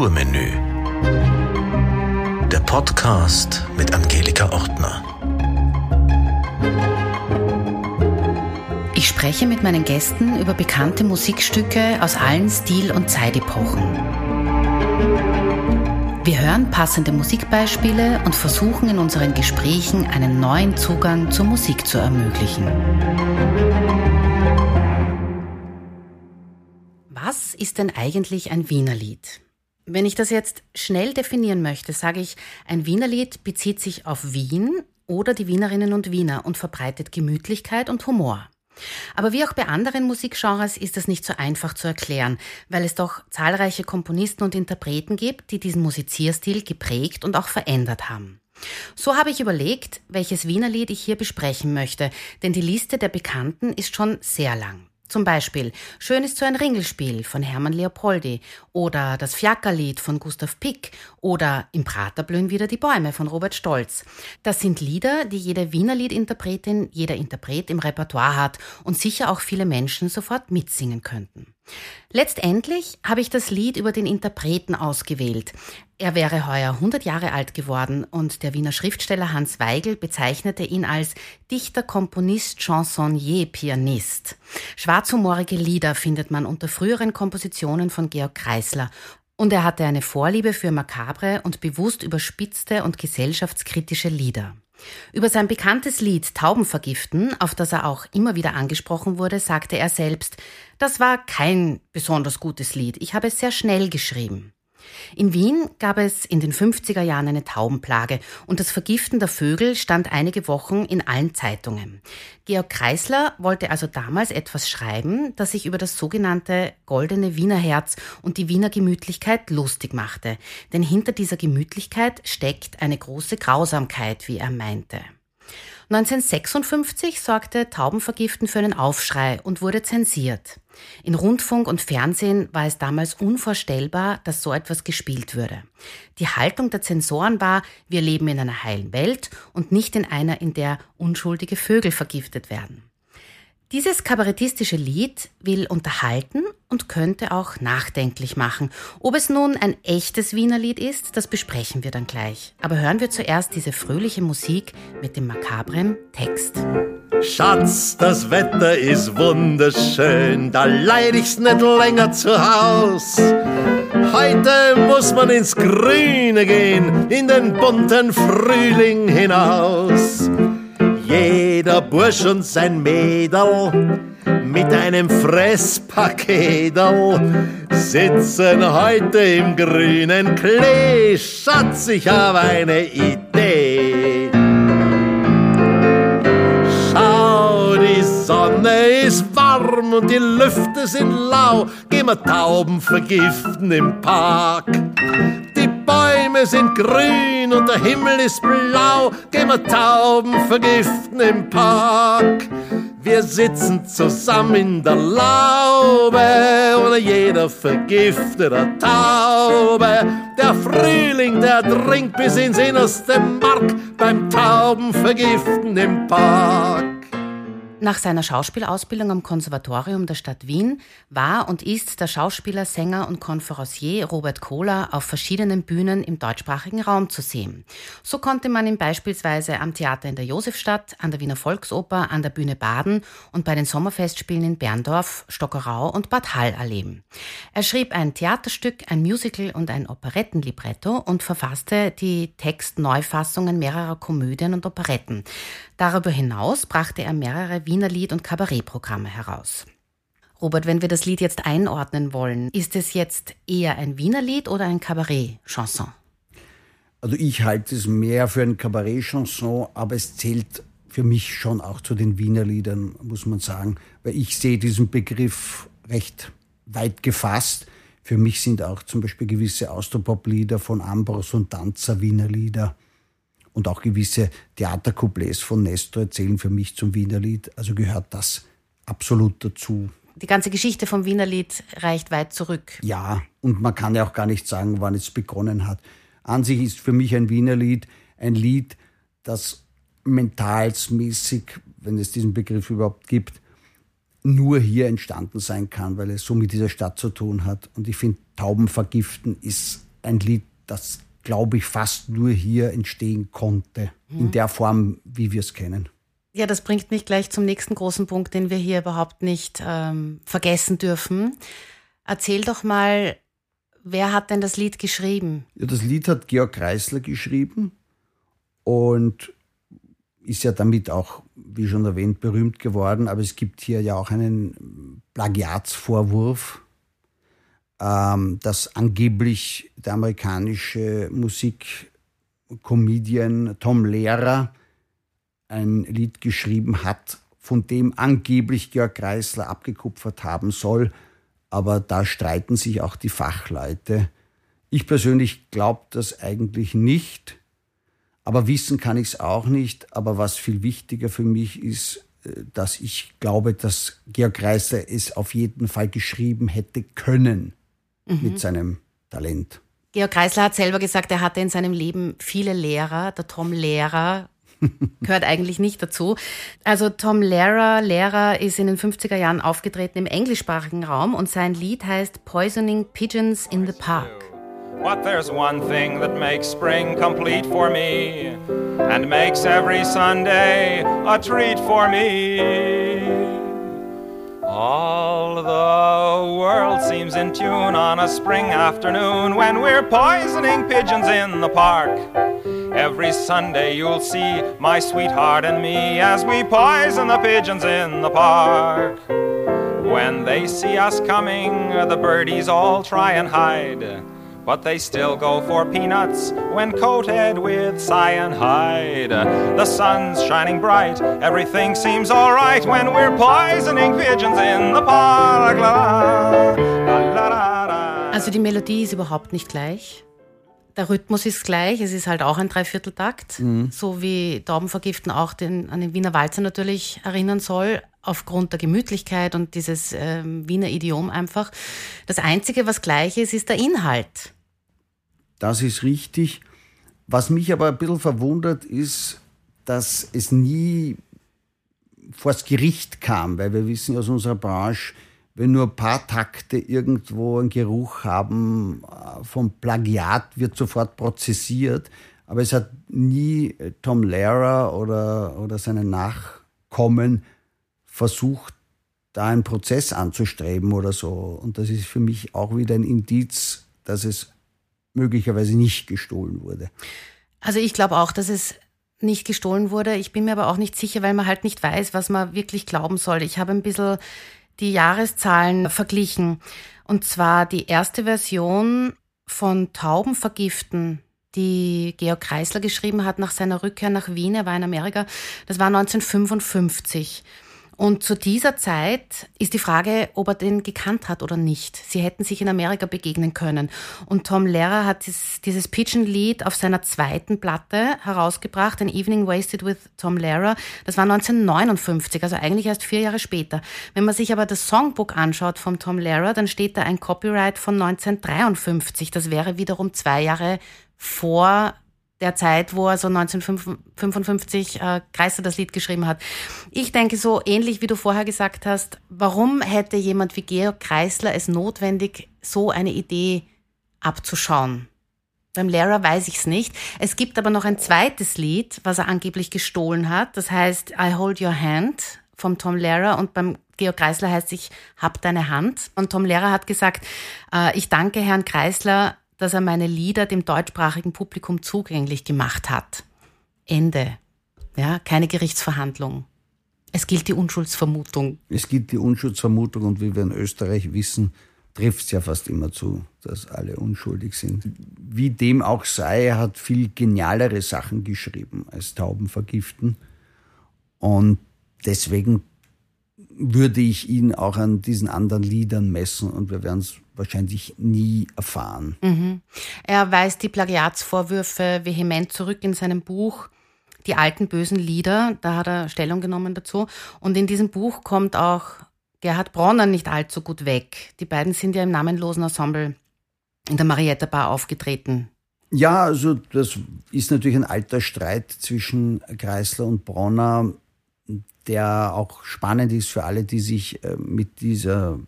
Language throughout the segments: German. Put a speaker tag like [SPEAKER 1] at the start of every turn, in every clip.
[SPEAKER 1] Kulturmenü. Der Podcast mit Angelika Ortner.
[SPEAKER 2] Ich spreche mit meinen Gästen über bekannte Musikstücke aus allen Stil- und Zeitepochen. Wir hören passende Musikbeispiele und versuchen in unseren Gesprächen einen neuen Zugang zur Musik zu ermöglichen. Was ist denn eigentlich ein Wienerlied? Wenn ich das jetzt schnell definieren möchte, sage ich, ein Wienerlied bezieht sich auf Wien oder die Wienerinnen und Wiener und verbreitet Gemütlichkeit und Humor. Aber wie auch bei anderen Musikgenres ist das nicht so einfach zu erklären, weil es doch zahlreiche Komponisten und Interpreten gibt, die diesen Musizierstil geprägt und auch verändert haben. So habe ich überlegt, welches Wienerlied ich hier besprechen möchte, denn die Liste der Bekannten ist schon sehr lang. Zum Beispiel Schön ist so ein Ringelspiel von Hermann Leopoldi oder das Fiakerlied von Gustav Pick oder Im Prater blühen wieder die Bäume von Robert Stolz. Das sind Lieder, die jede Wiener Liedinterpretin, jeder Interpret im Repertoire hat und sicher auch viele Menschen sofort mitsingen könnten. Letztendlich habe ich das Lied über den Interpreten ausgewählt. Er wäre heuer 100 Jahre alt geworden und der Wiener Schriftsteller Hans Weigel bezeichnete ihn als Dichter, Komponist, Chansonnier, Pianist. Schwarzhumorige Lieder findet man unter früheren Kompositionen von Georg Kreisler und er hatte eine Vorliebe für makabre und bewusst überspitzte und gesellschaftskritische Lieder. Über sein bekanntes Lied Tauben vergiften, auf das er auch immer wieder angesprochen wurde, sagte er selbst, das war kein besonders gutes Lied, ich habe es sehr schnell geschrieben. In Wien gab es in den 50er Jahren eine Taubenplage und das Vergiften der Vögel stand einige Wochen in allen Zeitungen. Georg Kreisler wollte also damals etwas schreiben, das sich über das sogenannte goldene Wiener Herz und die Wiener Gemütlichkeit lustig machte. Denn hinter dieser Gemütlichkeit steckt eine große Grausamkeit, wie er meinte. 1956 sorgte Taubenvergiften für einen Aufschrei und wurde zensiert. In Rundfunk und Fernsehen war es damals unvorstellbar, dass so etwas gespielt würde. Die Haltung der Zensoren war, wir leben in einer heilen Welt und nicht in einer, in der unschuldige Vögel vergiftet werden. Dieses kabarettistische Lied will unterhalten und könnte auch nachdenklich machen. Ob es nun ein echtes Wiener Lied ist, das besprechen wir dann gleich. Aber hören wir zuerst diese fröhliche Musik mit dem makabren Text.
[SPEAKER 3] Schatz, das Wetter ist wunderschön, da leid ich's nicht länger zu Haus. Heute muss man ins Grüne gehen, in den bunten Frühling hinaus. Jeder Bursch und sein Mädel mit einem Fresspaketel sitzen heute im grünen Klee. Schatz, ich habe eine Idee. Schau, die Sonne ist warm und die Lüfte sind lau. Gehen wir Tauben vergiften im Park. Bäume sind grün und der Himmel ist blau. Gehen wir Tauben vergiften im Park. Wir sitzen zusammen in der Laube oder jeder vergiftet eine Taube. Der Frühling, der dringt bis ins innerste Mark beim Tauben vergiften im Park.
[SPEAKER 2] Nach seiner Schauspielausbildung am Konservatorium der Stadt Wien war und ist der Schauspieler, Sänger und Konferencier Robert Kohler auf verschiedenen Bühnen im deutschsprachigen Raum zu sehen. So konnte man ihn beispielsweise am Theater in der Josefstadt, an der Wiener Volksoper, an der Bühne Baden und bei den Sommerfestspielen in Berndorf, Stockerau und Bad Hall erleben. Er schrieb ein Theaterstück, ein Musical und ein Operettenlibretto und verfasste die Textneufassungen mehrerer Komödien und Operetten. Darüber hinaus brachte er mehrere Wiener Lied- und Kabarettprogramme heraus. Robert, wenn wir das Lied jetzt einordnen wollen, ist es jetzt eher ein Wiener Lied oder ein Kabarett-Chanson?
[SPEAKER 4] Also ich halte es mehr für ein Kabarett-Chanson, aber es zählt für mich schon auch zu den Wiener Liedern, muss man sagen, weil ich sehe diesen Begriff recht weit gefasst. Für mich sind auch zum Beispiel gewisse Austropop-Lieder von Ambros und Danzer Wiener Lieder und auch gewisse Theatercouplets von Nestor zählen für mich zum Wienerlied. Also gehört das absolut dazu.
[SPEAKER 2] Die ganze Geschichte vom Wienerlied reicht weit zurück.
[SPEAKER 4] Ja, und man kann ja auch gar nicht sagen, wann es begonnen hat. An sich ist für mich ein Wienerlied ein Lied, das mentalsmäßig, wenn es diesen Begriff überhaupt gibt, nur hier entstanden sein kann, weil es so mit dieser Stadt zu tun hat. Und ich finde, Tauben vergiften ist ein Lied, das, glaube ich, fast nur hier entstehen konnte, mhm. in der Form, wie wir es kennen.
[SPEAKER 2] Ja, das bringt mich gleich zum nächsten großen Punkt, den wir hier überhaupt nicht ähm, vergessen dürfen. Erzähl doch mal, wer hat denn das Lied geschrieben?
[SPEAKER 4] Ja, das Lied hat Georg Kreisler geschrieben und ist ja damit auch, wie schon erwähnt, berühmt geworden. Aber es gibt hier ja auch einen Plagiatsvorwurf, dass angeblich der amerikanische Musikcomedian Tom Lehrer ein Lied geschrieben hat, von dem angeblich Georg Kreisler abgekupfert haben soll. Aber da streiten sich auch die Fachleute. Ich persönlich glaube das eigentlich nicht. Aber wissen kann ich es auch nicht. Aber was viel wichtiger für mich ist, äh, dass ich glaube, dass Georg Reißer es auf jeden Fall geschrieben hätte können mhm. mit seinem Talent.
[SPEAKER 2] Georg Kreisler hat selber gesagt, er hatte in seinem Leben viele Lehrer. Der Tom Lehrer gehört eigentlich nicht dazu. Also Tom Lehrer, Lehrer ist in den 50er Jahren aufgetreten im englischsprachigen Raum und sein Lied heißt Poisoning Pigeons in the Park. But there's one thing that makes spring complete for me and makes every Sunday a treat for me. All the world seems in tune on a spring afternoon when we're poisoning pigeons in the park. Every Sunday you'll see my sweetheart and me as we poison the pigeons in the park. When they see us coming, the birdies all try and hide. But they still go for peanuts when coated with cyanide. The sun's shining bright, everything seems alright when we're poisoning pigeons in the park. Also die Melodie ist überhaupt nicht gleich. Der Rhythmus ist gleich, es ist halt auch ein Dreivierteltakt, mhm. so wie Taubenvergiften auch den, an den Wiener Walzer natürlich erinnern soll, aufgrund der Gemütlichkeit und dieses äh, Wiener Idiom einfach. Das Einzige, was gleich ist, ist der Inhalt.
[SPEAKER 4] Das ist richtig. Was mich aber ein bisschen verwundert, ist, dass es nie vors Gericht kam, weil wir wissen aus unserer Branche, wenn nur ein paar Takte irgendwo einen Geruch haben äh, vom Plagiat, wird sofort prozessiert. Aber es hat nie Tom Lehrer oder, oder seine Nachkommen versucht, da einen Prozess anzustreben oder so. Und das ist für mich auch wieder ein Indiz, dass es möglicherweise nicht gestohlen wurde.
[SPEAKER 2] Also ich glaube auch, dass es nicht gestohlen wurde. Ich bin mir aber auch nicht sicher, weil man halt nicht weiß, was man wirklich glauben soll. Ich habe ein bisschen die Jahreszahlen verglichen. Und zwar die erste Version von Taubenvergiften, die Georg Kreisler geschrieben hat nach seiner Rückkehr nach Wien. Er war in Amerika. Das war 1955. Und zu dieser Zeit ist die Frage, ob er den gekannt hat oder nicht. Sie hätten sich in Amerika begegnen können. Und Tom Lehrer hat dieses, dieses Pigeon-Lied auf seiner zweiten Platte herausgebracht, An Evening Wasted with Tom Lehrer. Das war 1959, also eigentlich erst vier Jahre später. Wenn man sich aber das Songbook anschaut von Tom Lehrer, dann steht da ein Copyright von 1953. Das wäre wiederum zwei Jahre vor der Zeit, wo er so 1955 äh, Kreiser das Lied geschrieben hat. Ich denke so ähnlich wie du vorher gesagt hast, warum hätte jemand wie Georg Kreisler es notwendig, so eine Idee abzuschauen? Beim Lehrer weiß ich es nicht. Es gibt aber noch ein zweites Lied, was er angeblich gestohlen hat. Das heißt I Hold Your Hand vom Tom Lehrer und beim Georg Kreisler heißt ich Hab deine Hand. Und Tom Lehrer hat gesagt, äh, ich danke Herrn Kreisler dass er meine Lieder dem deutschsprachigen Publikum zugänglich gemacht hat. Ende. Ja, keine Gerichtsverhandlung. Es gilt die Unschuldsvermutung.
[SPEAKER 4] Es gilt die Unschuldsvermutung und wie wir in Österreich wissen, trifft es ja fast immer zu, dass alle unschuldig sind. Wie dem auch sei, er hat viel genialere Sachen geschrieben als Tauben vergiften. Und deswegen würde ich ihn auch an diesen anderen Liedern messen und wir werden es wahrscheinlich nie erfahren.
[SPEAKER 2] Mhm. Er weist die Plagiatsvorwürfe vehement zurück in seinem Buch Die alten bösen Lieder, da hat er Stellung genommen dazu. Und in diesem Buch kommt auch Gerhard Bronner nicht allzu gut weg. Die beiden sind ja im namenlosen Ensemble in der Marietta Bar aufgetreten.
[SPEAKER 4] Ja, also das ist natürlich ein alter Streit zwischen Kreisler und Bronner der auch spannend ist für alle, die sich äh, mit dieser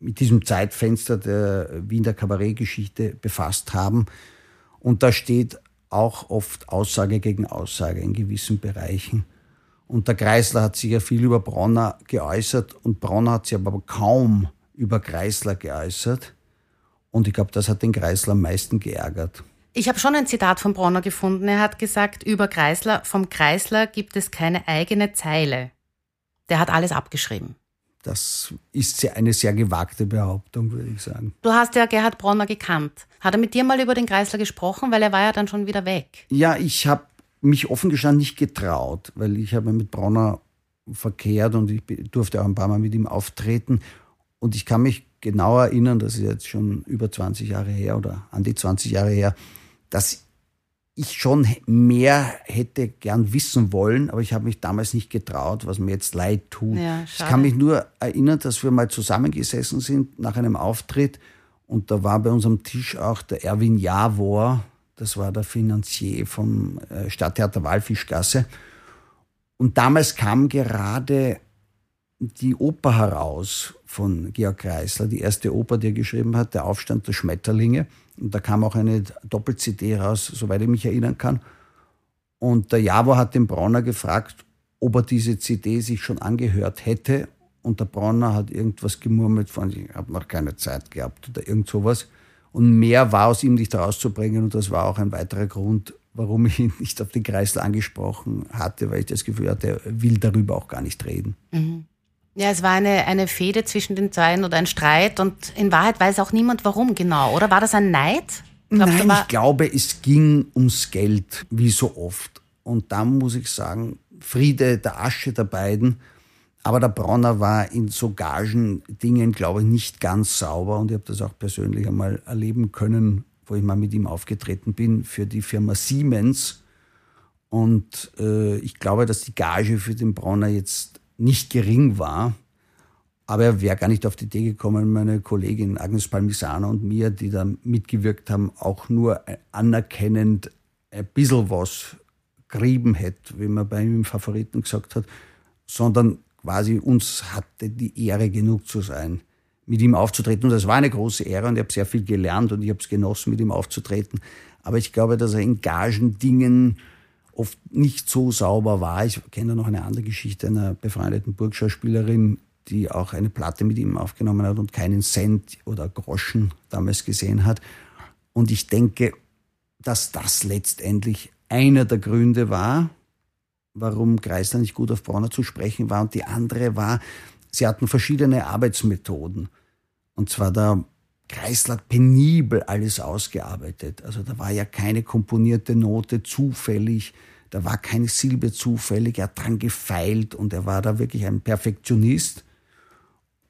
[SPEAKER 4] mit diesem Zeitfenster der Wiener Kabarettgeschichte befasst haben. Und da steht auch oft Aussage gegen Aussage in gewissen Bereichen. Und der Kreisler hat sich ja viel über Bronner geäußert und Bronner hat sich aber kaum über Kreisler geäußert. Und ich glaube, das hat den Kreisler am meisten geärgert.
[SPEAKER 2] Ich habe schon ein Zitat von Bronner gefunden. Er hat gesagt, über Kreisler, vom Kreisler gibt es keine eigene Zeile. Der hat alles abgeschrieben.
[SPEAKER 4] Das ist eine sehr gewagte Behauptung, würde ich sagen.
[SPEAKER 2] Du hast ja Gerhard Bronner gekannt. Hat er mit dir mal über den Kreisler gesprochen, weil er war ja dann schon wieder weg?
[SPEAKER 4] Ja, ich habe mich offen gestanden nicht getraut, weil ich habe mit Bronner verkehrt und ich durfte auch ein paar Mal mit ihm auftreten. Und ich kann mich genau erinnern, das ist jetzt schon über 20 Jahre her oder an die 20 Jahre her, dass ich schon mehr hätte gern wissen wollen, aber ich habe mich damals nicht getraut, was mir jetzt leid tut. Ja, ich kann mich nur erinnern, dass wir mal zusammengesessen sind nach einem Auftritt und da war bei unserem Tisch auch der Erwin Javor, das war der Finanzier vom äh, Stadttheater Walfischgasse. Und damals kam gerade die Oper heraus von Georg Kreisler, die erste Oper, die er geschrieben hat, Der Aufstand der Schmetterlinge. Und da kam auch eine Doppel-CD raus, soweit ich mich erinnern kann. Und der Javo hat den Bronner gefragt, ob er diese CD sich schon angehört hätte. Und der Bronner hat irgendwas gemurmelt von, ich habe noch keine Zeit gehabt oder irgend sowas. Und mehr war aus ihm nicht rauszubringen. Und das war auch ein weiterer Grund, warum ich ihn nicht auf den Kreisel angesprochen hatte, weil ich das Gefühl hatte, er will darüber auch gar nicht reden.
[SPEAKER 2] Mhm. Ja, es war eine, eine Fehde zwischen den Zweien oder ein Streit und in Wahrheit weiß auch niemand warum genau, oder? War das ein Neid?
[SPEAKER 4] Glaubst Nein, ich glaube, es ging ums Geld, wie so oft. Und da muss ich sagen, Friede der Asche der beiden. Aber der Bronner war in so Gagen-Dingen, glaube ich, nicht ganz sauber. Und ich habe das auch persönlich einmal erleben können, wo ich mal mit ihm aufgetreten bin für die Firma Siemens. Und äh, ich glaube, dass die Gage für den Bronner jetzt nicht gering war. Aber er wäre gar nicht auf die Idee gekommen, meine Kollegin Agnes Palmisano und mir, die da mitgewirkt haben, auch nur anerkennend ein bisschen was gerieben hätte, wie man bei ihm im Favoriten gesagt hat, sondern quasi uns hatte die Ehre genug zu sein, mit ihm aufzutreten. Und das war eine große Ehre und ich habe sehr viel gelernt und ich habe es genossen, mit ihm aufzutreten. Aber ich glaube, dass er in Gagendingen oft nicht so sauber war. Ich kenne noch eine andere Geschichte einer befreundeten Burgschauspielerin, die auch eine Platte mit ihm aufgenommen hat und keinen Cent oder Groschen damals gesehen hat. Und ich denke, dass das letztendlich einer der Gründe war, warum Kreisler nicht gut auf Bronner zu sprechen war. Und die andere war, sie hatten verschiedene Arbeitsmethoden. Und zwar der Kreisler hat penibel alles ausgearbeitet. Also da war ja keine komponierte Note zufällig, da war keine Silbe zufällig, er hat dran gefeilt und er war da wirklich ein Perfektionist.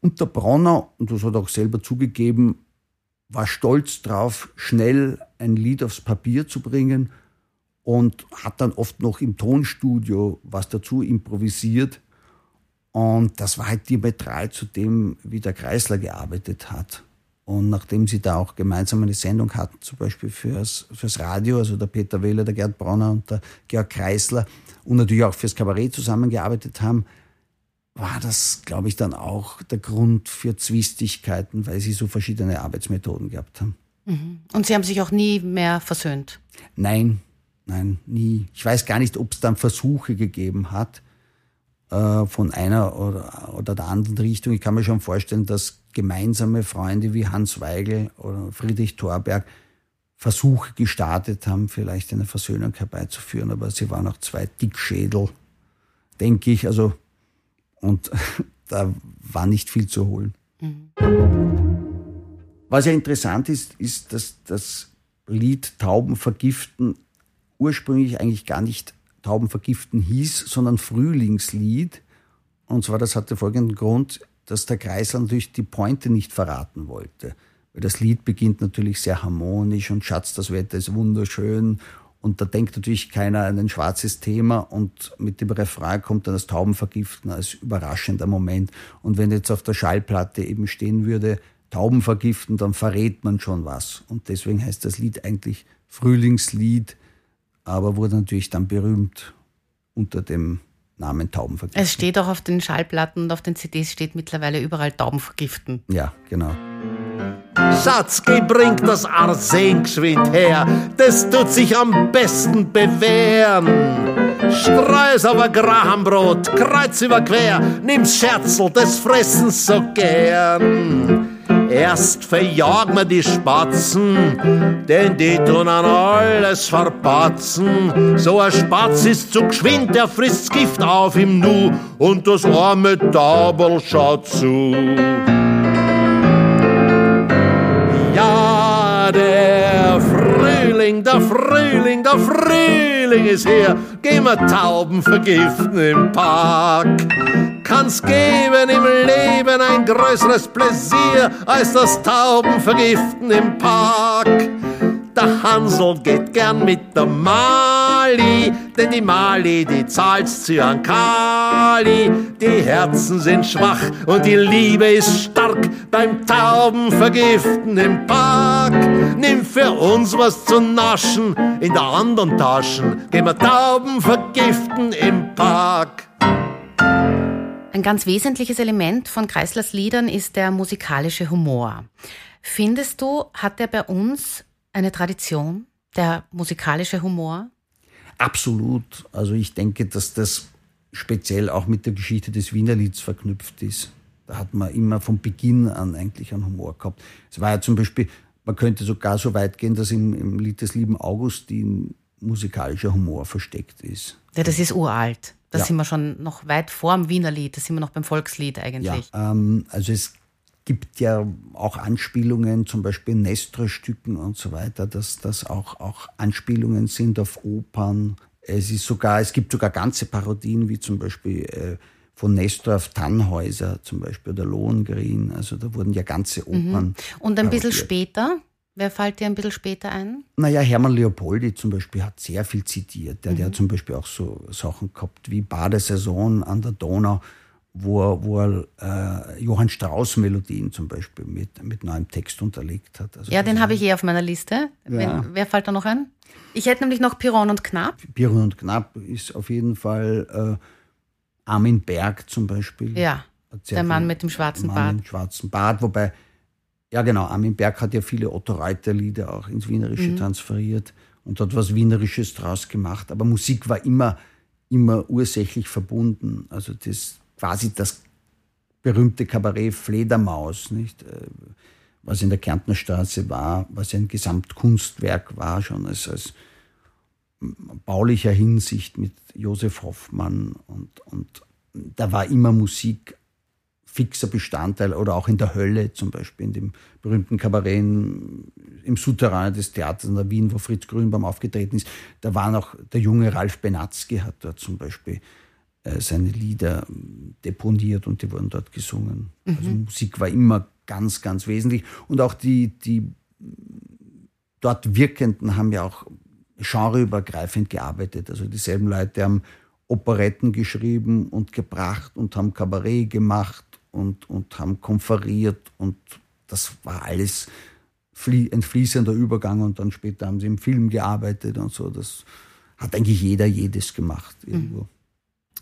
[SPEAKER 4] Und der Bronner, und das hat er auch selber zugegeben, war stolz drauf, schnell ein Lied aufs Papier zu bringen und hat dann oft noch im Tonstudio was dazu improvisiert. Und das war halt diametral zu dem, wie der Kreisler gearbeitet hat. Und nachdem sie da auch gemeinsam eine Sendung hatten, zum Beispiel fürs, fürs Radio, also der Peter Wähler, der Gerd Bronner und der Georg Kreisler und natürlich auch fürs Kabarett zusammengearbeitet haben, war das, glaube ich, dann auch der Grund für Zwistigkeiten, weil sie so verschiedene Arbeitsmethoden gehabt haben.
[SPEAKER 2] Mhm. Und Sie haben sich auch nie mehr versöhnt?
[SPEAKER 4] Nein, nein, nie. Ich weiß gar nicht, ob es dann Versuche gegeben hat äh, von einer oder, oder der anderen Richtung. Ich kann mir schon vorstellen, dass gemeinsame Freunde wie Hans Weigel oder Friedrich Thorberg Versuche gestartet haben, vielleicht eine Versöhnung herbeizuführen, aber sie waren auch zwei Dickschädel, denke ich. Also, und da war nicht viel zu holen. Mhm. Was ja interessant ist, ist, dass das Lied Tauben vergiften ursprünglich eigentlich gar nicht Tauben vergiften hieß, sondern Frühlingslied. Und zwar, das hatte folgenden Grund dass der Kreisel natürlich die Pointe nicht verraten wollte. Weil das Lied beginnt natürlich sehr harmonisch und Schatz, das Wetter ist wunderschön. Und da denkt natürlich keiner an ein schwarzes Thema und mit dem Refrain kommt dann das Taubenvergiften als überraschender Moment. Und wenn jetzt auf der Schallplatte eben stehen würde, Tauben vergiften, dann verrät man schon was. Und deswegen heißt das Lied eigentlich Frühlingslied, aber wurde natürlich dann berühmt unter dem Namen Tauben vergiften.
[SPEAKER 2] Es steht auch auf den Schallplatten und auf den CDs steht mittlerweile überall Tauben vergiften.
[SPEAKER 4] Ja, genau.
[SPEAKER 3] Schatz, geh, bring das Arsen geschwind her, das tut sich am besten bewähren. Streu's auf ein Grahambrot, kreuz über quer, nimm's Scherzel, das fressen so gern. Erst verjagen wir die Spatzen, denn die tun an alles verpatzen. So ein Spatz ist zu geschwind, der frisst Gift auf im Nu und das arme Tauberl schaut zu. Ja, der Frühling, der Frühling, der Frühling ist hier. Gehen wir Tauben vergiften im Park. Kann's geben im Leben ein größeres Pläsier als das Tauben vergiften im Park. Der Hansel geht gern mit der Mali, denn die Mali, die zahlt's zu an Kali. Die Herzen sind schwach und die Liebe ist stark beim Tauben vergiften im Park. Nimm für uns was zu naschen in der anderen Taschen, gehen wir Tauben vergiften im Park.
[SPEAKER 2] Ein ganz wesentliches Element von Kreislers Liedern ist der musikalische Humor. Findest du, hat er bei uns eine Tradition, der musikalische Humor?
[SPEAKER 4] Absolut. Also ich denke, dass das speziell auch mit der Geschichte des Wienerlieds verknüpft ist. Da hat man immer von Beginn an eigentlich einen Humor gehabt. Es war ja zum Beispiel, man könnte sogar so weit gehen, dass im, im Lied des lieben Augustin musikalischer Humor versteckt ist.
[SPEAKER 2] Ja, das ist uralt. Da
[SPEAKER 4] Ja.
[SPEAKER 2] sind wir schon noch weit vor dem Wienerlied, da sind wir noch beim Volkslied eigentlich.
[SPEAKER 4] Ja, ähm, also es gibt ja auch Anspielungen, zum Beispiel Nestor-Stücken und so weiter, dass das auch, auch Anspielungen sind auf Opern. Es ist sogar, es gibt sogar ganze Parodien, wie zum Beispiel äh, von Nestor auf Tannhäuser, zum Beispiel oder Lohengrin. Also da wurden ja ganze Opern.
[SPEAKER 2] Und ein bisschen
[SPEAKER 4] parodiert.
[SPEAKER 2] später, wer fällt dir ein bisschen später ein?
[SPEAKER 4] Naja, Hermann Leopoldi zum Beispiel hat sehr viel zitiert. Der, der hat zum Beispiel auch so Sachen gehabt wie Badesaison an der Donau, wo er, wo er äh, Johann Strauss Melodien zum Beispiel mit, mit neuem Text unterlegt hat. Also
[SPEAKER 2] Ja, den habe ich eh auf meiner Liste. Wenn, wer fällt da noch ein? Ich hätte nämlich noch Piron und Knapp.
[SPEAKER 4] Biron und Knapp ist auf jeden Fall äh, Armin Berg zum Beispiel.
[SPEAKER 2] Ja, der Mann mit dem schwarzen
[SPEAKER 4] Mann
[SPEAKER 2] Bart.
[SPEAKER 4] Mit dem schwarzen Bart, wobei, ja genau, Armin Berg hat ja viele Otto Reuter-Lieder auch ins Wienerische
[SPEAKER 2] Mhm.
[SPEAKER 4] transferiert und hat was Wienerisches draus gemacht. Aber Musik war immer, immer ursächlich verbunden. Also das quasi das berühmte Kabarett Fledermaus, nicht? Äh, was in der Kärntner Straße war, was ein Gesamtkunstwerk war, schon als, als baulicher Hinsicht mit Josef Hoffmann und, und da war immer Musik fixer Bestandteil oder auch in der Hölle zum Beispiel, in dem berühmten Kabarett im, Souterrain des Theaters in der Wien, wo Fritz Grünbaum aufgetreten ist. Da war noch der junge Ralf Benatzky hat dort zum Beispiel äh, seine Lieder deponiert und die wurden dort gesungen. Also Musik war immer ganz, ganz wesentlich. Und auch die, die dort Wirkenden haben ja auch genreübergreifend gearbeitet. Also dieselben Leute haben Operetten geschrieben und gebracht und haben Kabarett gemacht und, und haben konferiert und das war alles ein fließender Übergang und dann später haben sie im Film gearbeitet und so. Das hat eigentlich jeder jedes gemacht irgendwo.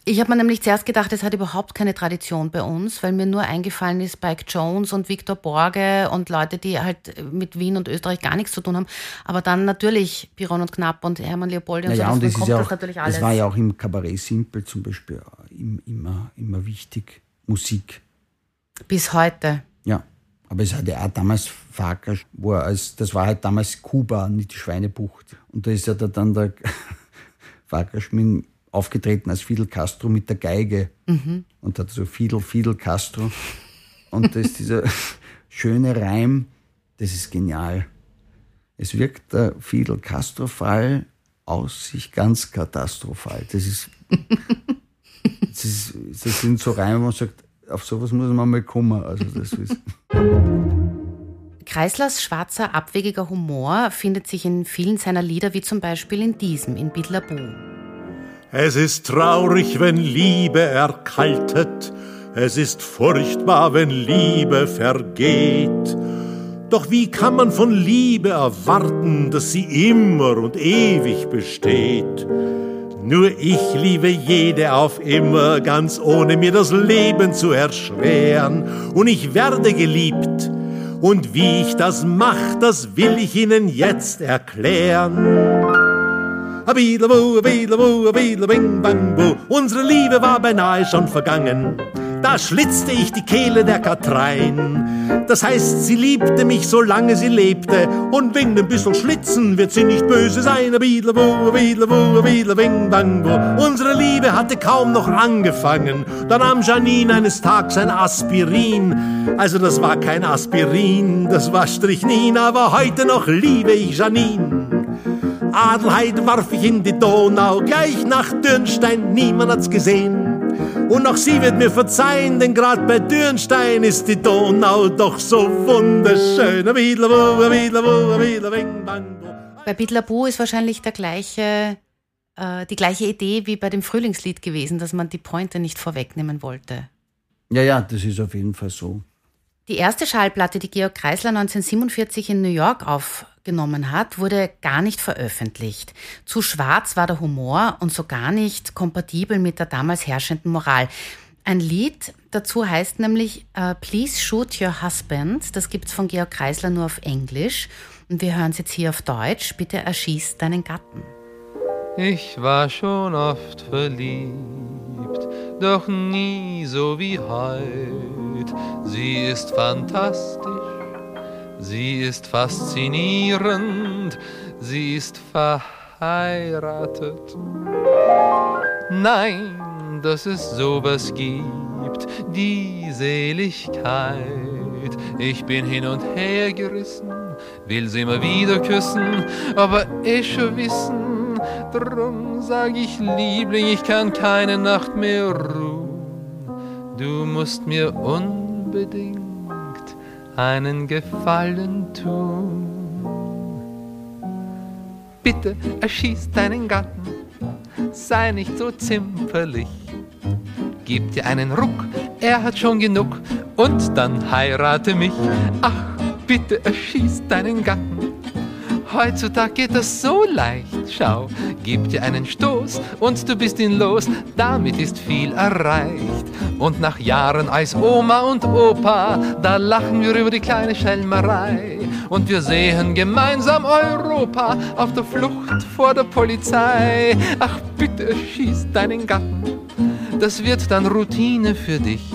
[SPEAKER 2] Ich habe mir nämlich zuerst gedacht, es hat überhaupt keine Tradition bei uns, weil mir nur eingefallen ist Spike Jones und Victor Borge und Leute, die halt mit Wien und Österreich gar nichts zu tun haben. Aber dann natürlich Piron und Knapp und Hermann Leopoldi und
[SPEAKER 4] Naja,
[SPEAKER 2] so,
[SPEAKER 4] und ist
[SPEAKER 2] kommt
[SPEAKER 4] ja
[SPEAKER 2] das
[SPEAKER 4] auch,
[SPEAKER 2] natürlich alles.
[SPEAKER 4] es war ja auch im Kabarett Simpel zum Beispiel im- immer, immer wichtig, Musik.
[SPEAKER 2] Bis heute.
[SPEAKER 4] Ja, aber es hatte auch damals Farkas, wo er als, das war halt damals Kuba, nicht die Schweinebucht. Und da ist ja da dann der Farkas mit aufgetreten als Fidel Castro mit der Geige und hat so Fidel, Fidel Castro. Und das ist dieser schöne Reim, das ist genial. Es wirkt der Fidel Castro-Fall aus sich ganz katastrophal. Das ist, das ist, das sind so Reime, wo man sagt, auf sowas muss man mal kommen. Also das ist,
[SPEAKER 2] Kreislers schwarzer, abwegiger Humor findet sich in vielen seiner Lieder, wie zum Beispiel in diesem, in Bidlabu.
[SPEAKER 3] Es ist traurig, wenn Liebe erkaltet, es ist furchtbar, wenn Liebe vergeht. Doch wie kann man von Liebe erwarten, dass sie immer und ewig besteht? Nur ich liebe jede auf immer, ganz ohne mir das Leben zu erschweren. Und ich werde geliebt. Und wie ich das mach, das will ich Ihnen jetzt erklären. Unsere Liebe war beinahe schon vergangen. Da schlitzte ich die Kehle der Katrein. Das heißt, sie liebte mich, solange sie lebte. Und wegen dem bisschen Schlitzen wird sie nicht böse sein. Unsere Liebe hatte kaum noch angefangen. Da nahm Janine eines Tages ein Aspirin. Also das war kein Aspirin, das war Strichnin. Aber heute noch liebe ich Janine. Adelheid warf ich in die Donau, gleich nach Dürnstein, niemand hat's gesehen. Und auch sie wird mir verzeihen, denn grad bei Dürnstein ist die Donau doch so wunderschön.
[SPEAKER 2] Bei Bidlabu ist wahrscheinlich der gleiche, äh, die gleiche Idee wie bei dem Frühlingslied gewesen, dass man die Pointe nicht vorwegnehmen wollte.
[SPEAKER 4] Ja, ja, das ist auf jeden Fall so.
[SPEAKER 2] Die erste Schallplatte, die Georg Kreisler 1947 in New York aufgenommen hat, wurde gar nicht veröffentlicht. Zu schwarz war der Humor und so gar nicht kompatibel mit der damals herrschenden Moral. Ein Lied dazu heißt nämlich uh, Please Shoot Your Husband. Das gibt's von Georg Kreisler nur auf Englisch. Und wir hören es jetzt hier auf Deutsch. Bitte erschieß deinen Gatten.
[SPEAKER 5] Ich war schon oft verliebt, doch nie so wie heut. Sie ist fantastisch, sie ist faszinierend, sie ist verheiratet. Nein, dass es sowas gibt, die Seligkeit. Ich bin hin und her gerissen, will sie immer wieder küssen, aber eh schon wissen, Drum sag ich, Liebling, ich kann keine Nacht mehr ruhen. Du musst mir unbedingt einen Gefallen tun. Bitte erschieß deinen Gatten, sei nicht so zimperlich. Gib dir einen Ruck, er hat schon genug, und dann heirate mich. Ach, bitte erschieß deinen Gatten Heutzutage geht das so leicht. Schau, gib dir einen Stoß und du bist ihn los. Damit ist viel erreicht. Und nach Jahren als Oma und Opa, da lachen wir über die kleine Schelmerei. Und wir sehen gemeinsam Europa auf der Flucht vor der Polizei. Ach, bitte schieß deinen Gatten. Das wird dann Routine für dich.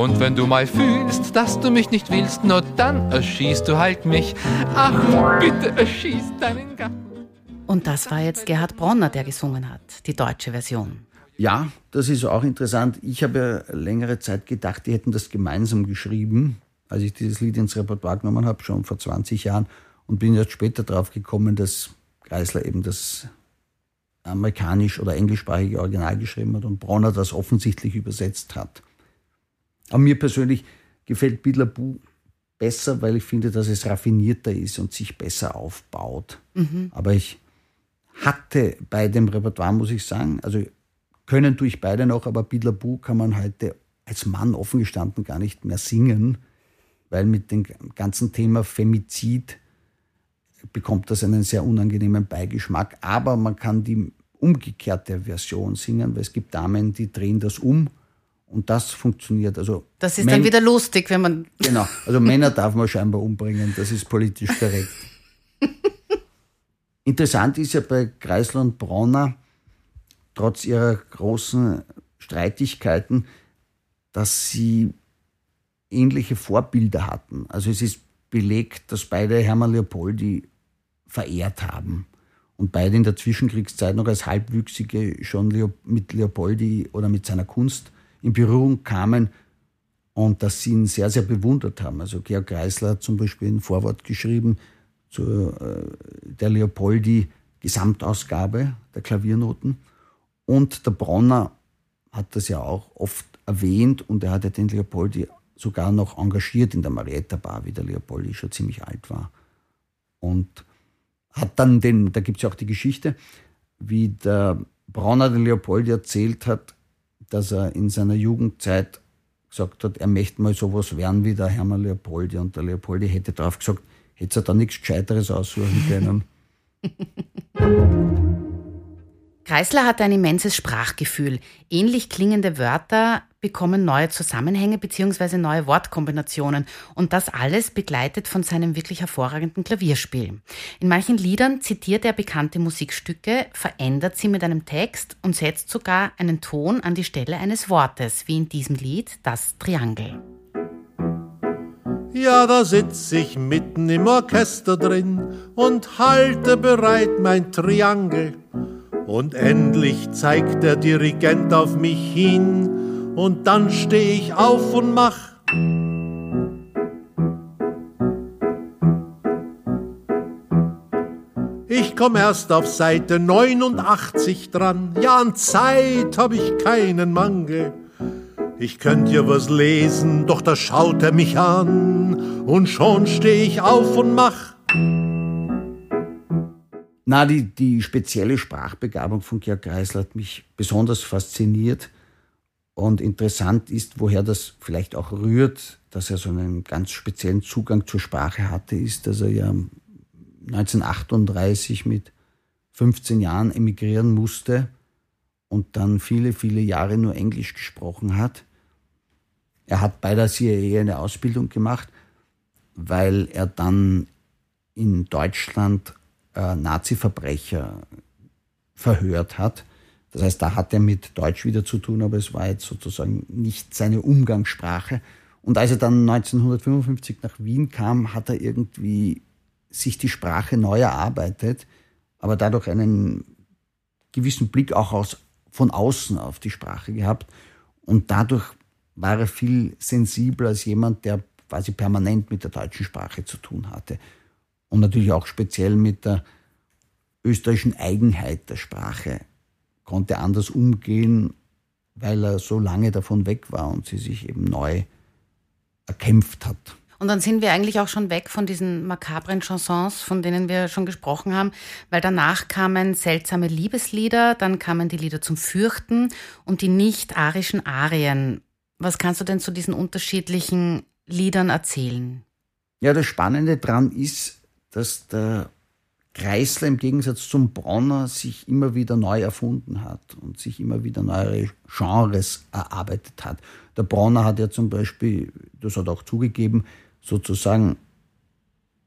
[SPEAKER 5] Und wenn du mal fühlst, dass du mich nicht willst, nur dann erschießt du halt mich. Ach, bitte erschieß deinen Gatten.
[SPEAKER 2] Und das war jetzt Gerhard Bronner, der gesungen hat, die deutsche Version.
[SPEAKER 4] Ja, das ist auch interessant. Ich habe längere Zeit gedacht, die hätten das gemeinsam geschrieben, als ich dieses Lied ins Repertoire genommen habe, schon vor 20 Jahren. Und bin erst später drauf gekommen, dass Kreisler eben das amerikanisch- oder englischsprachige Original geschrieben hat und Bronner das offensichtlich übersetzt hat. Aber mir persönlich gefällt Bidlabu besser, weil ich finde, dass es raffinierter ist und sich besser aufbaut. Mhm. Aber ich hatte bei dem Repertoire, muss ich sagen, also können tue ich beide noch, aber Bidlabu kann man heute als Mann offen gestanden gar nicht mehr singen, weil mit dem ganzen Thema Femizid bekommt das einen sehr unangenehmen Beigeschmack. Aber man kann die umgekehrte Version singen, weil es gibt Damen, die drehen das um und das funktioniert. Also
[SPEAKER 2] das ist Män dann wieder lustig, wenn man.
[SPEAKER 4] Genau, also Männer darf man scheinbar umbringen, das ist politisch korrekt. Interessant ist ja bei Kreisler und Bronner, trotz ihrer großen Streitigkeiten, dass sie ähnliche Vorbilder hatten. Also es ist belegt, dass beide Hermann Leopoldi verehrt haben und beide in der Zwischenkriegszeit noch als Halbwüchsige schon mit Leopoldi oder mit seiner Kunst in Berührung kamen und dass sie ihn sehr, sehr bewundert haben. Also Georg Kreisler hat zum Beispiel ein Vorwort geschrieben zu äh, der Leopoldi Gesamtausgabe der Klaviernoten. Und der Bronner hat das ja auch oft erwähnt und er hat ja den Leopoldi sogar noch engagiert in der Marietta Bar, wie der Leopoldi schon ziemlich alt war. Und hat dann den, da gibt es ja auch die Geschichte, wie der Bronner den Leopoldi erzählt hat, dass er in seiner Jugendzeit gesagt hat, er möchte mal sowas werden wie der Hermann Leopoldi. Und der Leopoldi hätte darauf gesagt, hätte er da nichts Gescheiteres aussuchen können.
[SPEAKER 2] Kreisler hatte ein immenses Sprachgefühl. Ähnlich klingende Wörter bekommen neue Zusammenhänge bzw. neue Wortkombinationen und das alles begleitet von seinem wirklich hervorragenden Klavierspiel. In manchen Liedern zitiert er bekannte Musikstücke, verändert sie mit einem Text und setzt sogar einen Ton an die Stelle eines Wortes, wie in diesem Lied Das Triangel.
[SPEAKER 3] Ja, da sitz ich mitten im Orchester drin und halte bereit mein Triangel und endlich zeigt der Dirigent auf mich hin und dann steh ich auf und mach. Ich komm erst auf Seite 89 dran, ja an Zeit hab ich keinen Mangel. Ich könnt ja was lesen, doch da schaut er mich an und schon steh ich auf und mach.
[SPEAKER 4] Na, die, die spezielle Sprachbegabung von Georg Kreisler hat mich besonders fasziniert. Und interessant ist, woher das vielleicht auch rührt, dass er so einen ganz speziellen Zugang zur Sprache hatte, ist, dass er ja 1938 mit 15 Jahren emigrieren musste und dann viele, viele Jahre nur Englisch gesprochen hat. Er hat bei der CIA eine Ausbildung gemacht, weil er dann in Deutschland äh, Nazi-Verbrecher verhört hat. Das heißt, da hat er mit Deutsch wieder zu tun, aber es war jetzt sozusagen nicht seine Umgangssprache. Und als er dann 1955 nach Wien kam, hat er irgendwie sich die Sprache neu erarbeitet, aber dadurch einen gewissen Blick auch aus, von außen auf die Sprache gehabt. Und dadurch war er viel sensibler als jemand, der quasi permanent mit der deutschen Sprache zu tun hatte und natürlich auch speziell mit der österreichischen Eigenheit der Sprache konnte anders umgehen, weil er so lange davon weg war und sie sich eben neu erkämpft hat.
[SPEAKER 2] Und dann sind wir eigentlich auch schon weg von diesen makabren Chansons, von denen wir schon gesprochen haben, weil danach kamen seltsame Liebeslieder, dann kamen die Lieder zum Fürchten und die nicht-arischen Arien. Was kannst du denn zu diesen unterschiedlichen Liedern erzählen?
[SPEAKER 4] Ja, das Spannende dran ist, dass der Kreisler im Gegensatz zum Bronner sich immer wieder neu erfunden hat und sich immer wieder neue Genres erarbeitet hat. Der Bronner hat ja zum Beispiel, das hat auch zugegeben, sozusagen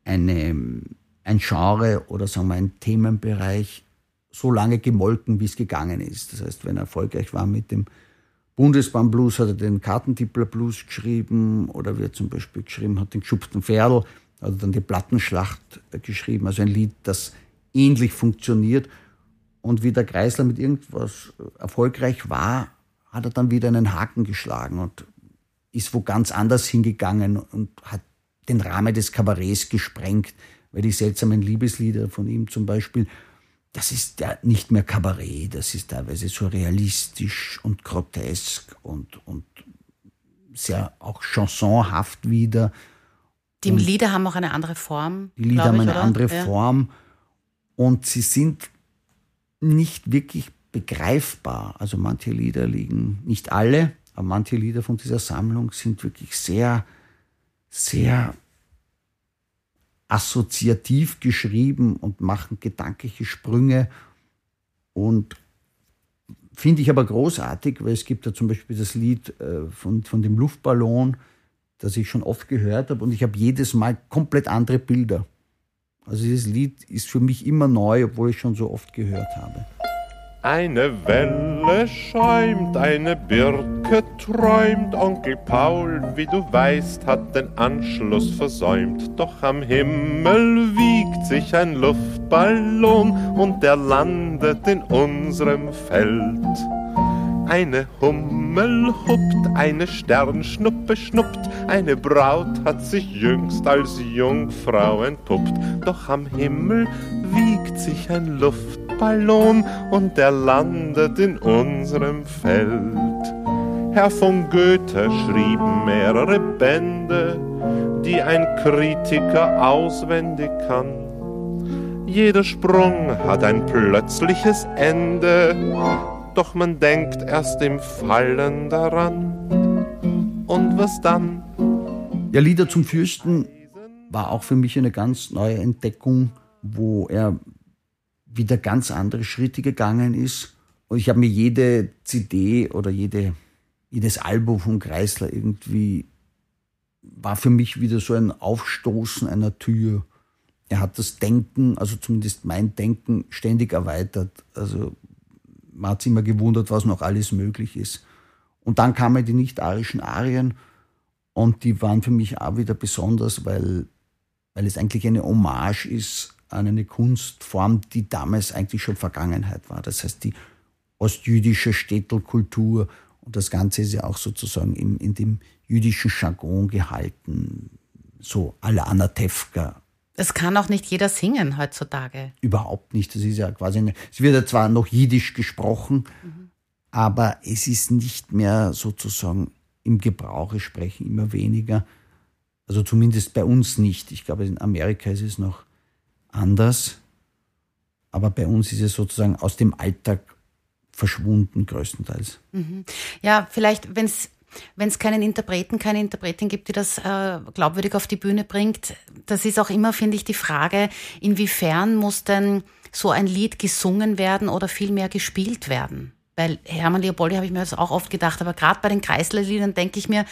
[SPEAKER 4] eine, ein Genre oder sagen wir ein Themenbereich so lange gemolken, wie es gegangen ist. Das heißt, wenn er erfolgreich war mit dem Bundesbahnblues, hat er den Kartentippler Blues geschrieben oder wie er zum Beispiel geschrieben hat, den geschupften Pferdl also dann die Plattenschlacht geschrieben, also ein Lied, das ähnlich funktioniert. Und wie der Kreisler mit irgendwas erfolgreich war, hat er dann wieder einen Haken geschlagen und ist wo ganz anders hingegangen und hat den Rahmen des Kabarets gesprengt, weil die seltsamen Liebeslieder von ihm zum Beispiel, das ist ja nicht mehr Kabarett, das ist teilweise surrealistisch und grotesk und, und sehr auch chansonhaft wieder.
[SPEAKER 2] Die und Lieder haben auch eine andere Form.
[SPEAKER 4] Die Lieder haben eine oder? andere ja. Form und sie sind nicht wirklich begreifbar. Also manche Lieder liegen, nicht alle, aber manche Lieder von dieser Sammlung sind wirklich sehr, sehr assoziativ geschrieben und machen gedankliche Sprünge und finde ich aber großartig, weil es gibt ja zum Beispiel das Lied äh, von, von dem Luftballon, das ich schon oft gehört habe und ich habe jedes Mal komplett andere Bilder. Also dieses Lied ist für mich immer neu, obwohl ich schon so oft gehört habe.
[SPEAKER 6] Eine Welle schäumt, eine Birke träumt, Onkel Paul, wie du weißt, hat den Anschluss versäumt. Doch am Himmel wiegt sich ein Luftballon und der landet in unserem Feld. Eine Hummel huppt, eine Sternschnuppe schnuppt, eine Braut hat sich jüngst als Jungfrau entpuppt. Doch am Himmel wiegt sich ein Luftballon und der landet in unserem Feld. Herr von Goethe schrieb mehrere Bände, die ein Kritiker auswendig kann. Jeder Sprung hat ein plötzliches Ende, doch man denkt erst im Fallen daran. Und was dann?
[SPEAKER 4] Ja, Lieder zum Fürsten war auch für mich eine ganz neue Entdeckung, wo er wieder ganz andere Schritte gegangen ist. Und ich habe mir jede CD oder jede, jedes Album von Kreisler irgendwie, war für mich wieder so ein Aufstoßen einer Tür. Er hat das Denken, also zumindest mein Denken, ständig erweitert. Also man hat sich immer gewundert, was noch alles möglich ist. Und dann kamen die nicht-arischen Arien und die waren für mich auch wieder besonders, weil, weil es eigentlich eine Hommage ist an eine Kunstform, die damals eigentlich schon Vergangenheit war. Das heißt, die ostjüdische Städtelkultur und das Ganze ist ja auch sozusagen in, in dem jüdischen Jargon gehalten, so à la Anatevka.
[SPEAKER 2] Das kann auch nicht jeder singen heutzutage.
[SPEAKER 4] Überhaupt nicht. Das ist ja quasi eine, es wird ja zwar noch Jiddisch gesprochen, mhm. aber es ist nicht mehr sozusagen im Gebrauche sprechen, immer weniger. Also zumindest bei uns nicht. Ich glaube, in Amerika ist es noch anders. Aber bei uns ist es sozusagen aus dem Alltag verschwunden, größtenteils.
[SPEAKER 2] Mhm. Ja, vielleicht, wenn es wenn es keinen Interpreten, keine Interpretin gibt, die das äh, glaubwürdig auf die Bühne bringt, das ist auch immer, finde ich, die Frage, inwiefern muss denn so ein Lied gesungen werden oder vielmehr gespielt werden? Weil Hermann Leopoldi habe ich mir das auch oft gedacht, aber gerade bei den Kreislerliedern denke ich mir,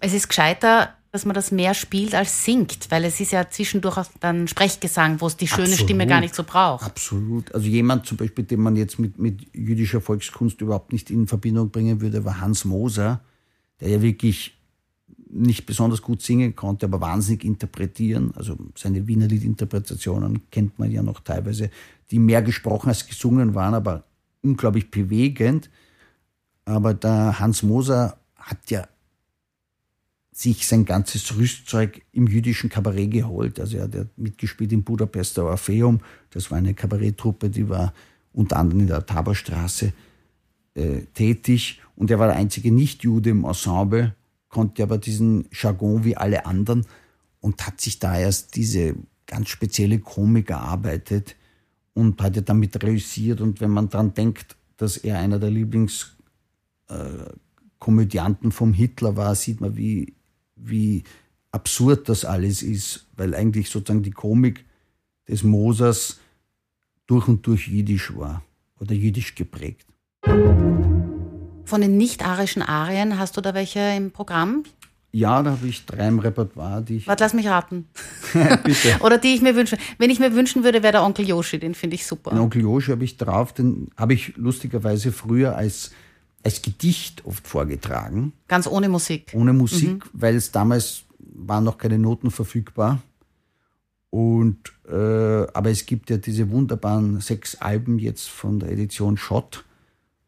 [SPEAKER 2] es ist gescheiter, dass man das mehr spielt als singt, weil es ist ja zwischendurch auch dann Sprechgesang, wo es die schöne Absolut. Stimme gar nicht so braucht.
[SPEAKER 4] Absolut. Also jemand zum Beispiel, den man jetzt mit, mit jüdischer Volkskunst überhaupt nicht in Verbindung bringen würde, war Hans Moser, der ja wirklich nicht besonders gut singen konnte, aber wahnsinnig interpretieren. Also seine Wiener Liedinterpretationen kennt man ja noch teilweise, die mehr gesprochen als gesungen waren, aber unglaublich bewegend. Aber der Hans Moser hat ja sich sein ganzes Rüstzeug im jüdischen Kabarett geholt. Also er hat mitgespielt im Budapester Orpheum. Das war eine Kabaretttruppe, die war unter anderem in der Taberstraße äh, tätig. Und er war der einzige Nicht-Jude im Ensemble, konnte aber diesen Jargon wie alle anderen und hat sich da erst diese ganz spezielle Komik erarbeitet, und hat ja damit reüssiert. Und wenn man daran denkt, dass er einer der Lieblingskomödianten äh, vom Hitler war, sieht man, wie, wie absurd das alles ist, weil eigentlich sozusagen die Komik des Mosers durch und durch jiddisch war oder jiddisch geprägt.
[SPEAKER 2] Von den nicht-arischen Arien hast du da welche im Programm?
[SPEAKER 4] Ja, da habe ich drei im Repertoire, die ich.
[SPEAKER 2] Warte, lass mich raten. Bitte. Oder die ich mir wünsche. Wenn ich mir wünschen würde, wäre der Onkel Yoshi, den finde ich super.
[SPEAKER 4] Den Onkel Yoshi habe ich drauf, den habe ich lustigerweise früher als, als Gedicht oft vorgetragen.
[SPEAKER 2] Ganz ohne Musik.
[SPEAKER 4] Ohne Musik, mhm. weil es damals waren noch keine Noten verfügbar. Und äh, aber es gibt ja diese wunderbaren sechs Alben jetzt von der Edition Schott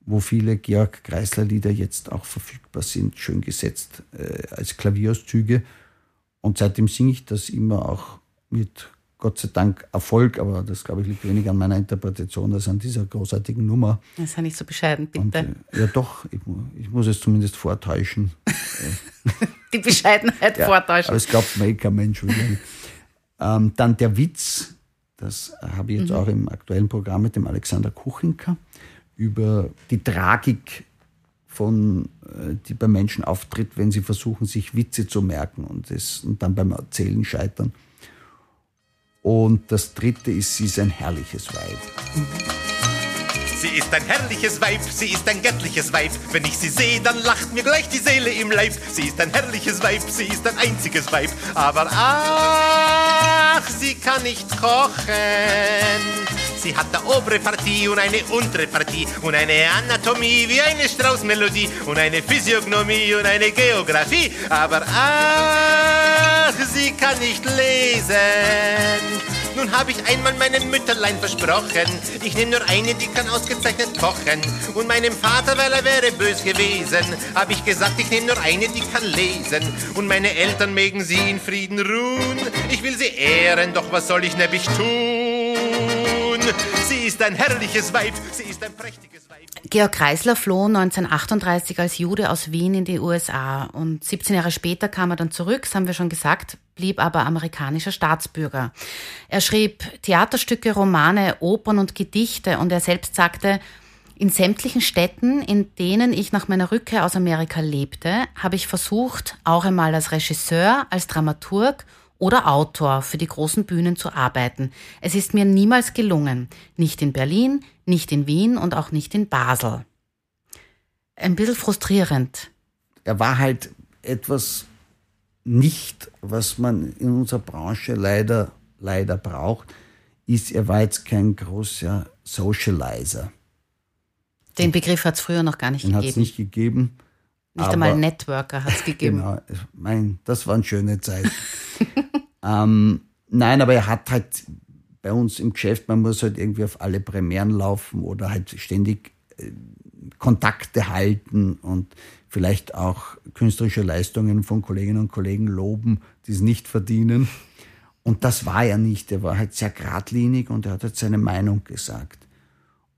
[SPEAKER 4] wo viele Georg Kreisler Lieder jetzt auch verfügbar sind, schön gesetzt äh, als Klavierauszüge. Und seitdem singe ich das immer auch mit Gott sei Dank Erfolg, aber das glaube ich liegt weniger an meiner Interpretation als an dieser großartigen Nummer.
[SPEAKER 2] Das ist ja nicht so bescheiden, bitte.
[SPEAKER 4] Und, äh, ja doch, ich, ich, muss es zumindest vortäuschen.
[SPEAKER 2] Die Bescheidenheit ja, vortäuschen.
[SPEAKER 4] Aber es glaubt mir eh kein Mensch. ähm, dann der Witz, das habe ich jetzt mhm. auch im aktuellen Programm mit dem Alexander Kuchinka über die Tragik von, äh, die bei Menschen auftritt, wenn sie versuchen, sich Witze zu merken und, das, und dann beim Erzählen scheitern. Und das dritte ist, sie ist ein herrliches Weib.
[SPEAKER 7] Sie ist ein herrliches Weib, sie ist ein göttliches Weib. Wenn ich sie sehe, dann lacht mir gleich die Seele im Leib. Sie ist ein herrliches Weib, sie ist ein einziges Weib. Aber ach, sie kann nicht kochen. Sie hat eine obere Partie und eine untere Partie und eine Anatomie wie eine Straußmelodie und eine Physiognomie und eine Geografie. Aber ach, sie kann nicht lesen. Nun habe ich einmal meinem Mütterlein versprochen, ich nehme nur eine, die kann ausgezeichnet kochen. Und meinem Vater, weil er wäre bös gewesen, habe ich gesagt, ich nehme nur eine, die kann lesen. Und meine Eltern mögen sie in Frieden ruhen. Ich will sie ehren, doch was soll ich nämlich tun? Ist ein herrliches Weib, sie ist ein prächtiges Weib.
[SPEAKER 2] Georg Kreisler floh 1938 als Jude aus Wien in die USA und 17 Jahre später kam er dann zurück, das haben wir schon gesagt, blieb aber amerikanischer Staatsbürger. Er schrieb Theaterstücke, Romane, Opern und Gedichte und er selbst sagte, in sämtlichen Städten, in denen ich nach meiner Rückkehr aus Amerika lebte, habe ich versucht, auch einmal als Regisseur, als Dramaturg oder Autor für die großen Bühnen zu arbeiten. Es ist mir niemals gelungen. Nicht in Berlin, nicht in Wien und auch nicht in Basel. Ein bisschen frustrierend.
[SPEAKER 4] Er war halt etwas nicht, was man in unserer Branche leider, leider braucht, ist, er war jetzt kein großer Socializer.
[SPEAKER 2] Den Begriff hat es früher noch gar nicht
[SPEAKER 4] Den hat
[SPEAKER 2] gegeben.
[SPEAKER 4] es nicht gegeben.
[SPEAKER 2] Nicht einmal Networker hat es gegeben.
[SPEAKER 4] Genau, mein, das waren schöne Zeiten. ähm, nein, aber er hat halt bei uns im Geschäft, man muss halt irgendwie auf alle Premieren laufen oder halt ständig äh, Kontakte halten und vielleicht auch künstlerische Leistungen von Kolleginnen und Kollegen loben, die es nicht verdienen. Und das war er nicht. Er war halt sehr geradlinig und er hat halt seine Meinung gesagt.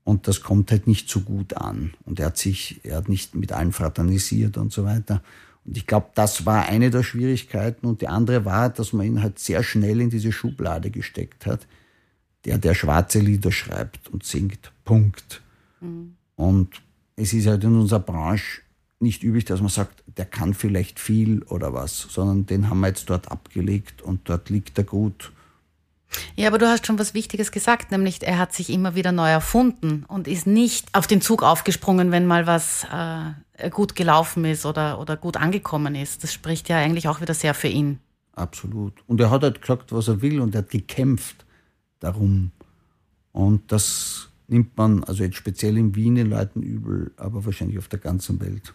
[SPEAKER 4] Und das kommt halt nicht so gut an. Und er hat sich, er hat nicht mit allen fraternisiert und so weiter. Und ich glaube, das war eine der Schwierigkeiten. Und die andere war, dass man ihn halt sehr schnell in diese Schublade gesteckt hat. Der, der schwarze Lieder schreibt und singt. Punkt. Und es ist halt in unserer Branche nicht üblich, dass man sagt, der kann vielleicht viel oder was, sondern den haben wir jetzt dort abgelegt und dort liegt er gut.
[SPEAKER 2] Ja, aber du hast schon was Wichtiges gesagt, nämlich er hat sich immer wieder neu erfunden und ist nicht auf den Zug aufgesprungen, wenn mal was äh, gut gelaufen ist oder, oder gut angekommen ist. Das spricht ja eigentlich auch wieder sehr für ihn.
[SPEAKER 4] Absolut. Und er hat halt gesagt, was er will und er hat gekämpft darum. Und das nimmt man, also jetzt speziell in Wien den Leuten übel, aber wahrscheinlich auf der ganzen Welt.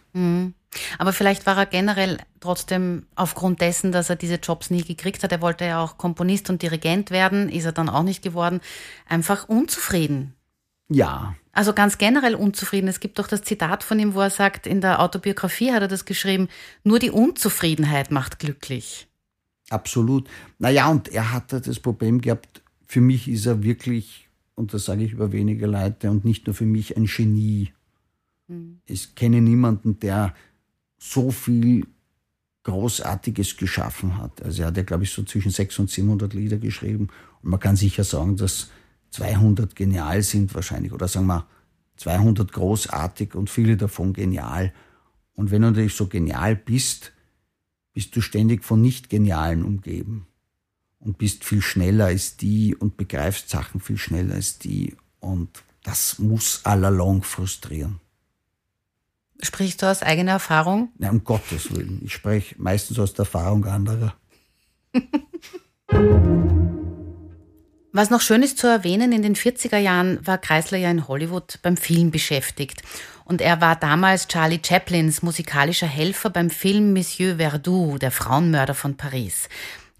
[SPEAKER 2] Aber vielleicht war er generell trotzdem aufgrund dessen, dass er diese Jobs nie gekriegt hat, er wollte ja auch Komponist und Dirigent werden, ist er dann auch nicht geworden, einfach unzufrieden.
[SPEAKER 4] Ja,
[SPEAKER 2] Also ganz generell unzufrieden. Es gibt doch das Zitat von ihm, wo er sagt, in der Autobiografie hat er das geschrieben, nur die Unzufriedenheit macht glücklich.
[SPEAKER 4] absolut. Naja, und er hatte das Problem gehabt, für mich ist er wirklich, und das sage ich über wenige Leute, und nicht nur für mich, ein Genie. Ich kenne niemanden, der so viel Großartiges geschaffen hat. Also er hat ja, glaube ich, so zwischen 600 und 700 Lieder geschrieben. Und man kann sicher sagen, dass 200 genial sind wahrscheinlich. Oder sagen wir 200 großartig und viele davon genial. Und wenn du natürlich so genial bist, bist du ständig von Nicht-Genialen umgeben. Und bist viel schneller als die und begreifst Sachen viel schneller als die. Und das muss allalong frustrieren.
[SPEAKER 2] Sprichst du aus eigener Erfahrung?
[SPEAKER 4] Na, um Gottes Willen. Ich spreche meistens aus der Erfahrung anderer.
[SPEAKER 2] Was noch schön ist zu erwähnen, in den 40er Jahren war Kreisler ja in Hollywood beim Film beschäftigt. Und er war damals Charlie Chaplins musikalischer Helfer beim Film Monsieur Verdoux, der Frauenmörder von Paris.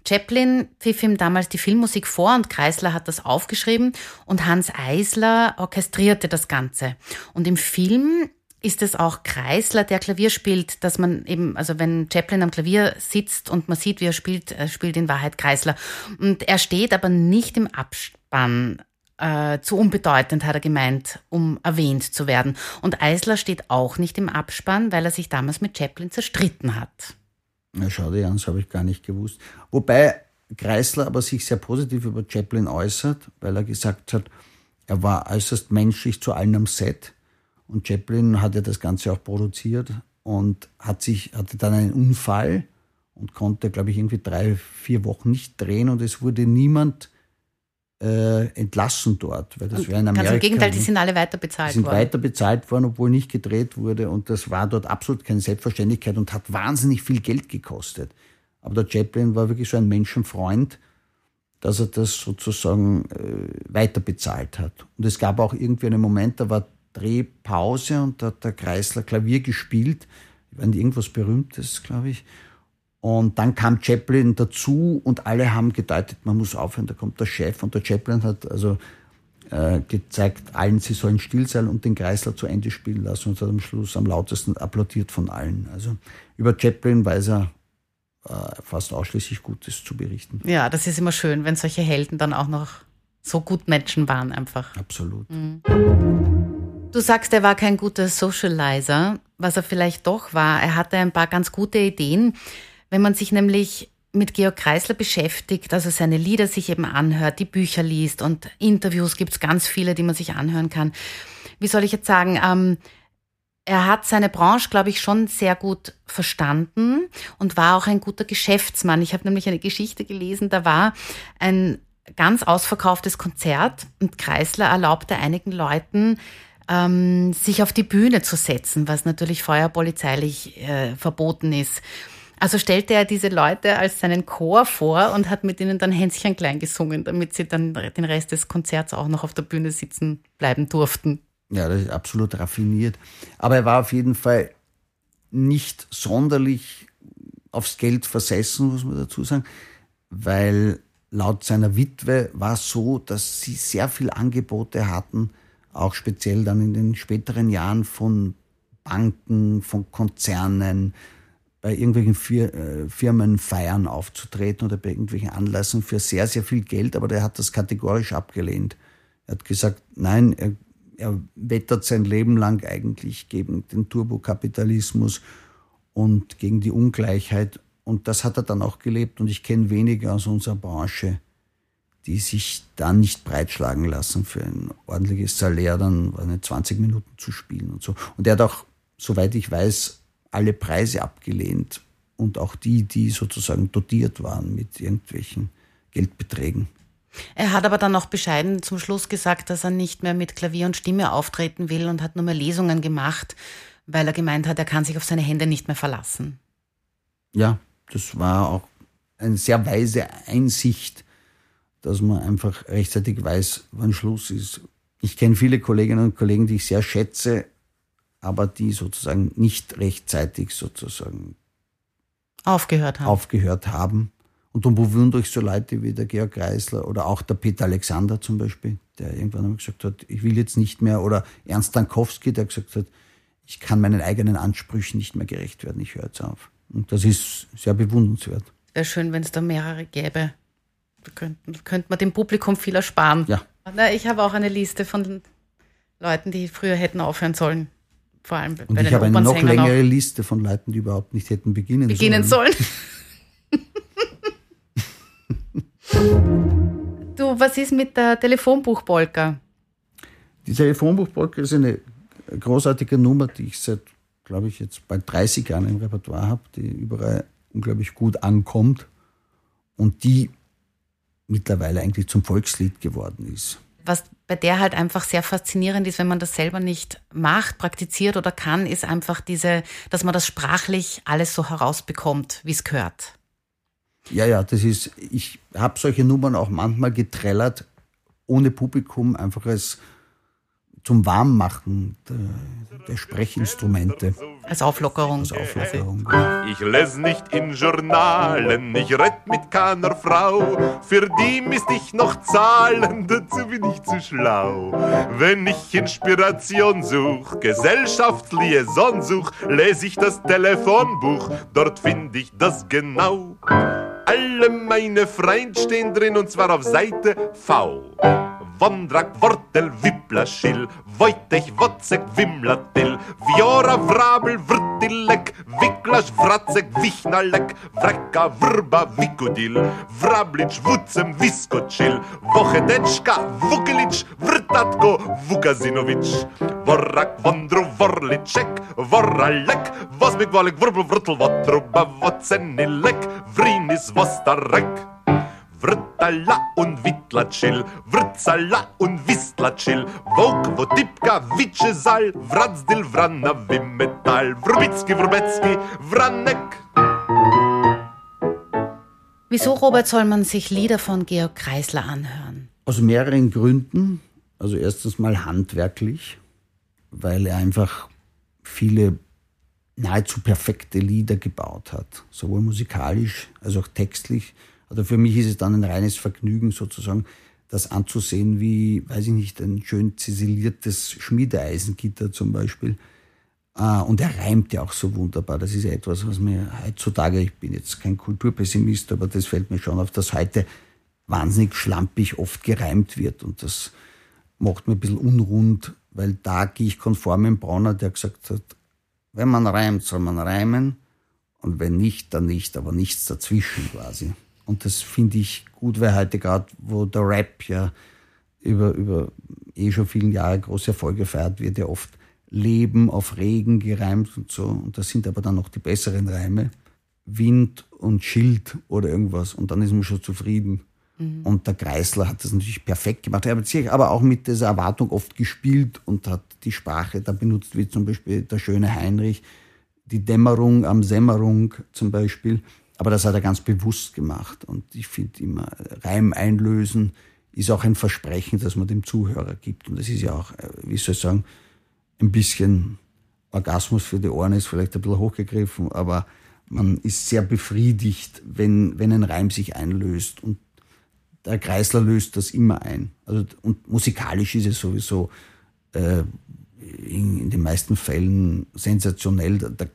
[SPEAKER 2] Chaplin pfiff ihm damals die Filmmusik vor und Kreisler hat das aufgeschrieben und Hans Eisler orchestrierte das Ganze. Und im Film ist es auch Kreisler, der Klavier spielt, dass man eben, also wenn Chaplin am Klavier sitzt und man sieht, wie er spielt, er spielt in Wahrheit Kreisler. Und er steht aber nicht im Abspann. Äh, zu unbedeutend, hat er gemeint, um erwähnt zu werden. Und Eisler steht auch nicht im Abspann, weil er sich damals mit Chaplin zerstritten hat.
[SPEAKER 4] Na, schau dir an, das habe ich gar nicht gewusst. Wobei Kreisler aber sich sehr positiv über Chaplin äußert, weil er gesagt hat, er war äußerst menschlich zu allen am Set. Und Chaplin hat ja das Ganze auch produziert und hat sich, hatte dann einen Unfall und konnte, glaube ich, irgendwie drei, vier Wochen nicht drehen und es wurde niemand äh, entlassen dort, weil das wäre in Amerika.
[SPEAKER 2] Ganz im Gegenteil, die sind alle weiter
[SPEAKER 4] die
[SPEAKER 2] bezahlt
[SPEAKER 4] sind
[SPEAKER 2] worden.
[SPEAKER 4] weiter bezahlt worden, obwohl nicht gedreht wurde. Und das war dort absolut keine Selbstverständlichkeit und hat wahnsinnig viel Geld gekostet. Aber der Chaplin war wirklich so ein Menschenfreund, dass er das sozusagen äh, weiter bezahlt hat. Und es gab auch irgendwie einen Moment, da war Drehpause und da hat der Kreisler Klavier gespielt. Irgendwas Berühmtes, glaube ich. Und dann kam Chaplin dazu und alle haben gedeutet, man muss aufhören, da kommt der Chef. Und der Chaplin hat also äh, gezeigt allen, sie sollen still sein und den Kreisler zu Ende spielen lassen und hat am Schluss am lautesten applaudiert von allen. Also über Chaplin weiß er äh, fast ausschließlich Gutes zu berichten.
[SPEAKER 2] Ja, das ist immer schön, wenn solche Helden dann auch noch so gut Menschen waren einfach.
[SPEAKER 4] Absolut.
[SPEAKER 2] Du sagst, er war kein guter Socializer, was er vielleicht doch war. Er hatte ein paar ganz gute Ideen. Wenn man sich nämlich mit Georg Kreisler beschäftigt, also seine Lieder sich eben anhört, die Bücher liest und Interviews gibt es ganz viele, die man sich anhören kann. Wie soll ich jetzt sagen? Ähm, Er hat seine Branche, glaube ich, schon sehr gut verstanden und war auch ein guter Geschäftsmann. Ich habe nämlich eine Geschichte gelesen, da war ein ganz ausverkauftes Konzert und Kreisler erlaubte einigen Leuten, ähm, sich auf die Bühne zu setzen, was natürlich vorher polizeilich äh, verboten ist. Also stellte er diese Leute als seinen Chor vor und hat mit ihnen dann Hänschen klein gesungen, damit sie dann den Rest des Konzerts auch noch auf der Bühne sitzen bleiben durften.
[SPEAKER 4] Ja, das ist absolut raffiniert. Aber er war auf jeden Fall nicht sonderlich aufs Geld versessen, muss man dazu sagen, weil laut seiner Witwe war es so, dass sie sehr viel Angebote hatten, auch speziell dann in den späteren Jahren von Banken, von Konzernen, bei irgendwelchen äh, Firmenfeiern aufzutreten oder bei irgendwelchen Anlässen für sehr, sehr viel Geld, aber der hat das kategorisch abgelehnt. Er hat gesagt, nein, er, er wettert sein Leben lang eigentlich gegen den Turbokapitalismus und gegen die Ungleichheit. Und das hat er dann auch gelebt. Und ich kenne wenige aus unserer Branche, die sich dann nicht breitschlagen lassen für ein ordentliches Salär, dann eine 20 Minuten zu spielen und so. Und er hat auch, soweit ich weiß, alle Preise abgelehnt und auch die, die sozusagen dotiert waren mit irgendwelchen Geldbeträgen.
[SPEAKER 2] Er hat aber dann auch bescheiden zum Schluss gesagt, dass er nicht mehr mit Klavier und Stimme auftreten will und hat nur mehr Lesungen gemacht, weil er gemeint hat, er kann sich auf seine Hände nicht mehr verlassen.
[SPEAKER 4] Ja, das war auch eine sehr weise Einsicht, dass man einfach rechtzeitig weiß, wann Schluss ist. Ich kenne viele Kolleginnen und Kollegen, die ich sehr schätze, aber die sozusagen nicht rechtzeitig sozusagen
[SPEAKER 2] aufgehört haben.
[SPEAKER 4] Aufgehört haben. Und darum bewundere ich so Leute wie der Georg Kreisler oder auch der Peter Alexander zum Beispiel, der irgendwann einmal gesagt hat, ich will jetzt nicht mehr, oder Ernst Dankowski, der gesagt hat, ich kann meinen eigenen Ansprüchen nicht mehr gerecht werden, ich höre jetzt auf. Und das ist sehr bewundernswert.
[SPEAKER 2] Wäre schön, wenn es da mehrere gäbe. Da könnte, man dem Publikum viel ersparen.
[SPEAKER 4] Ja.
[SPEAKER 2] Na, ich habe auch eine Liste von Leuten, die früher hätten aufhören sollen. Vor allem
[SPEAKER 4] Und bei ich habe eine noch längere Liste von Leuten, die überhaupt nicht hätten beginnen,
[SPEAKER 2] beginnen
[SPEAKER 4] sollen.
[SPEAKER 2] sollen. du, was ist mit der Telefonbuchpolka?
[SPEAKER 4] Die Telefonbuchpolka ist eine großartige Nummer, die ich seit, glaube ich, jetzt bald 30 Jahren im Repertoire habe, die überall unglaublich gut ankommt und die mittlerweile eigentlich zum Volkslied geworden ist.
[SPEAKER 2] Was bei der halt einfach sehr faszinierend ist, wenn man das selber nicht macht, praktiziert oder kann, ist einfach diese, dass man das sprachlich alles so herausbekommt, wie es gehört.
[SPEAKER 4] Ja, ja, das ist, ich habe solche Nummern auch manchmal getrellert, ohne Publikum, einfach als zum Warmmachen der, der Sprechinstrumente.
[SPEAKER 2] Als Auflockerung.
[SPEAKER 4] Als Auflockerung.
[SPEAKER 6] Ich lese nicht in Journalen, ich red mit keiner Frau. Für die müsst ich noch zahlen, dazu bin ich zu schlau. Wenn ich Inspiration such, Gesellschaftsliaison such, lese ich das Telefonbuch, dort finde ich das genau. Alle meine Freunde stehen drin und zwar auf Seite V. Vondrak, Wortel, Wiplaschil, Wojtech, Wocek, Wimlatyl, Wiora, Wrabel, Wrtylek, Wiklarz, Wracek, Wichnalek, Wraka, Wrba, Wikudil, Wrablicz, Wucem, Wiskoczyl, Wochedeczka, Wukilicz, Wrtatko, Wukazinowicz, Worak, Wondru, Worliczek, Woralek, Wozmyk, Wolek, Wrbl, Wrtl, Wotruba, Wocenylek, Wrinis, Wostarek. Vrtala und Wittlatschil, Vrtzala und Wistlatschil, Vok, Wotipka, Witschesal, Vrazdil, Vrana, Wimmetal, Wrubitski, Wrubetski, Vranek.
[SPEAKER 2] Wieso, Robert, soll man sich Lieder von Georg Kreisler anhören?
[SPEAKER 4] Aus mehreren Gründen. Also erstens mal handwerklich, weil er einfach viele nahezu perfekte Lieder gebaut hat, sowohl musikalisch als auch textlich. Also für mich ist es dann ein reines Vergnügen sozusagen, das anzusehen, wie, weiß ich nicht, ein schön ziseliertes Schmiedeeisengitter zum Beispiel. Ah, und er reimt ja auch so wunderbar. Das ist ja etwas, was mir heutzutage, ich bin jetzt kein Kulturpessimist, aber das fällt mir schon auf, dass heute wahnsinnig schlampig oft gereimt wird. Und das macht mir ein bisschen unrund, weil da gehe ich konform mit Brauner, der gesagt hat, wenn man reimt, soll man reimen. Und wenn nicht, dann nicht, aber nichts dazwischen quasi. Und das finde ich gut, weil heute gerade, wo der Rap ja über, über eh schon vielen Jahre große Erfolge feiert, wird ja oft Leben auf Regen gereimt und so. Und das sind aber dann noch die besseren Reime. Wind und Schild oder irgendwas. Und dann ist man schon zufrieden. Mhm. Und der Kreisler hat das natürlich perfekt gemacht. Er hat sich aber auch mit dieser Erwartung oft gespielt und hat die Sprache da benutzt, wie zum Beispiel der schöne Heinrich, die Dämmerung am Sämmerung zum Beispiel. Aber das hat er ganz bewusst gemacht. Und ich finde immer, Reim einlösen ist auch ein Versprechen, das man dem Zuhörer gibt. Und das ist ja auch, äh, wie soll ich sagen, ein bisschen Orgasmus für die Ohren ist vielleicht ein bisschen hochgegriffen, aber man ist sehr befriedigt, wenn, wenn ein Reim sich einlöst. Und der Kreisler löst das immer ein. Also, und musikalisch ist es sowieso äh, in, in, den meisten Fällen sensationell. Da,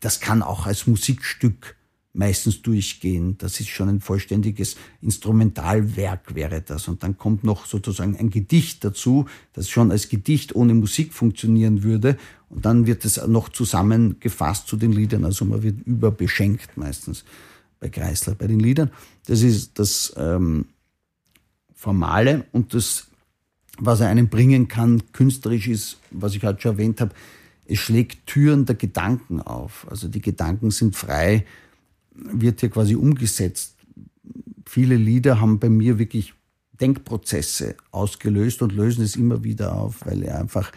[SPEAKER 4] das kann auch als Musikstück meistens durchgehen. Das ist schon ein vollständiges Instrumentalwerk wäre das. Und dann kommt noch sozusagen ein Gedicht dazu, das schon als Gedicht ohne Musik funktionieren würde. Und dann wird es noch zusammengefasst zu den Liedern. Also man wird überbeschenkt meistens bei Kreisler bei den Liedern. Das ist das ähm, Formale und das, was er einem bringen kann, künstlerisch ist, was ich heute schon erwähnt habe, es schlägt Türen der Gedanken auf. Also die Gedanken sind frei, wird hier quasi umgesetzt. Viele Lieder haben bei mir wirklich Denkprozesse ausgelöst und lösen es immer wieder auf, weil er einfach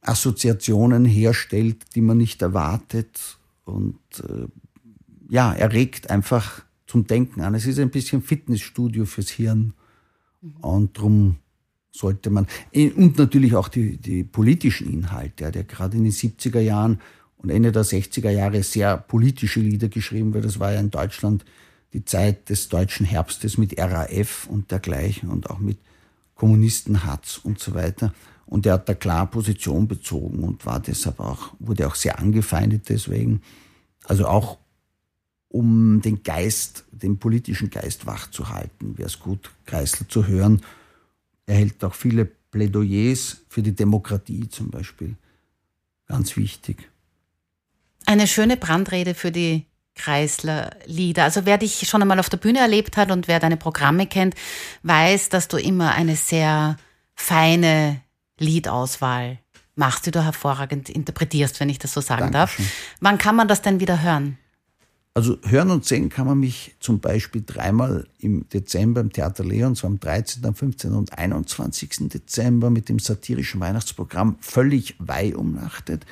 [SPEAKER 4] Assoziationen herstellt, die man nicht erwartet und äh, ja, er regt einfach zum Denken an. Es ist ein bisschen Fitnessstudio fürs Hirn und darum sollte man, und natürlich auch die, die politischen Inhalte, der gerade in den 70er Jahren und Ende der 60er Jahre sehr politische Lieder geschrieben, weil das war ja in Deutschland die Zeit des deutschen Herbstes mit RAF und dergleichen und auch mit Kommunistenhatz und so weiter. Und er hat da klar Position bezogen und war deshalb auch, wurde auch sehr angefeindet deswegen. Also auch um den Geist, den politischen Geist wach zu halten, wäre es gut, Kreisler zu hören. Er hält auch viele Plädoyers für die Demokratie zum Beispiel. Ganz wichtig.
[SPEAKER 2] Eine schöne Brandrede für die Kreisler-Lieder. Also wer dich schon einmal auf der Bühne erlebt hat und wer deine Programme kennt, weiß, dass du immer eine sehr feine Liedauswahl machst, die du hervorragend interpretierst, wenn ich das so sagen Dankeschön. darf. Wann kann man das denn wieder hören?
[SPEAKER 4] Also hören und sehen kann man mich zum Beispiel dreimal im Dezember im Theater Leon, zwar am 13., am 15. und 21. Dezember mit dem satirischen Weihnachtsprogramm Völlig Weihumnachtet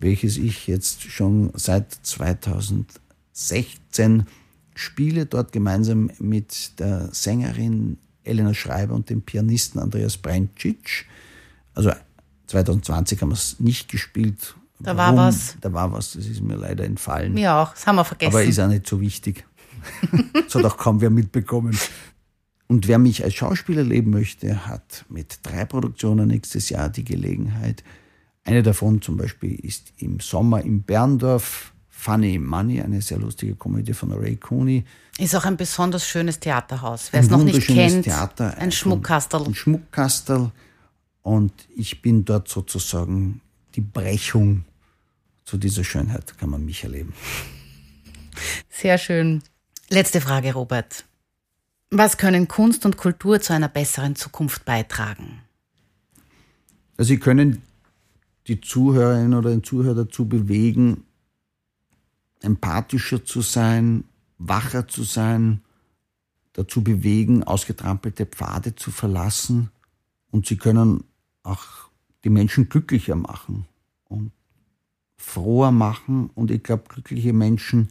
[SPEAKER 4] welches ich jetzt schon seit 2016 spiele, dort gemeinsam mit der Sängerin Elena Schreiber und dem Pianisten Andreas Brencic. Also 2020 haben wir es nicht gespielt.
[SPEAKER 2] Da Warum? war was.
[SPEAKER 4] Da war was, das ist mir leider entfallen.
[SPEAKER 2] Mir auch, das haben wir vergessen.
[SPEAKER 4] Aber ist auch nicht so wichtig. das hat auch kaum wer mitbekommen. Und wer mich als Schauspieler leben möchte, hat mit drei Produktionen nächstes Jahr die Gelegenheit, eine davon zum Beispiel ist im Sommer in Berndorf. Funny Money, eine sehr lustige Komödie von Ray Cooney.
[SPEAKER 2] Ist auch ein besonders schönes Theaterhaus. Wer es noch nicht kennt,
[SPEAKER 4] Theater,
[SPEAKER 2] ein Schmuckkastel.
[SPEAKER 4] Ein Schmuckkastel. Und ich bin dort sozusagen die Brechung zu dieser Schönheit, kann man mich erleben.
[SPEAKER 2] Sehr schön. Letzte Frage, Robert. Was können Kunst und Kultur zu einer besseren Zukunft beitragen?
[SPEAKER 4] Also sie können die Zuhörerin oder den Zuhörer dazu bewegen, empathischer zu sein, wacher zu sein, dazu bewegen, ausgetrampelte Pfade zu verlassen und sie können auch die Menschen glücklicher machen und froher machen und ich glaube, glückliche Menschen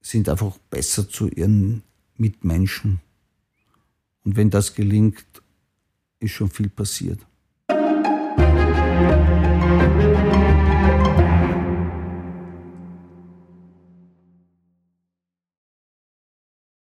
[SPEAKER 4] sind einfach besser zu ihren Mitmenschen. Und wenn das gelingt, ist schon viel passiert.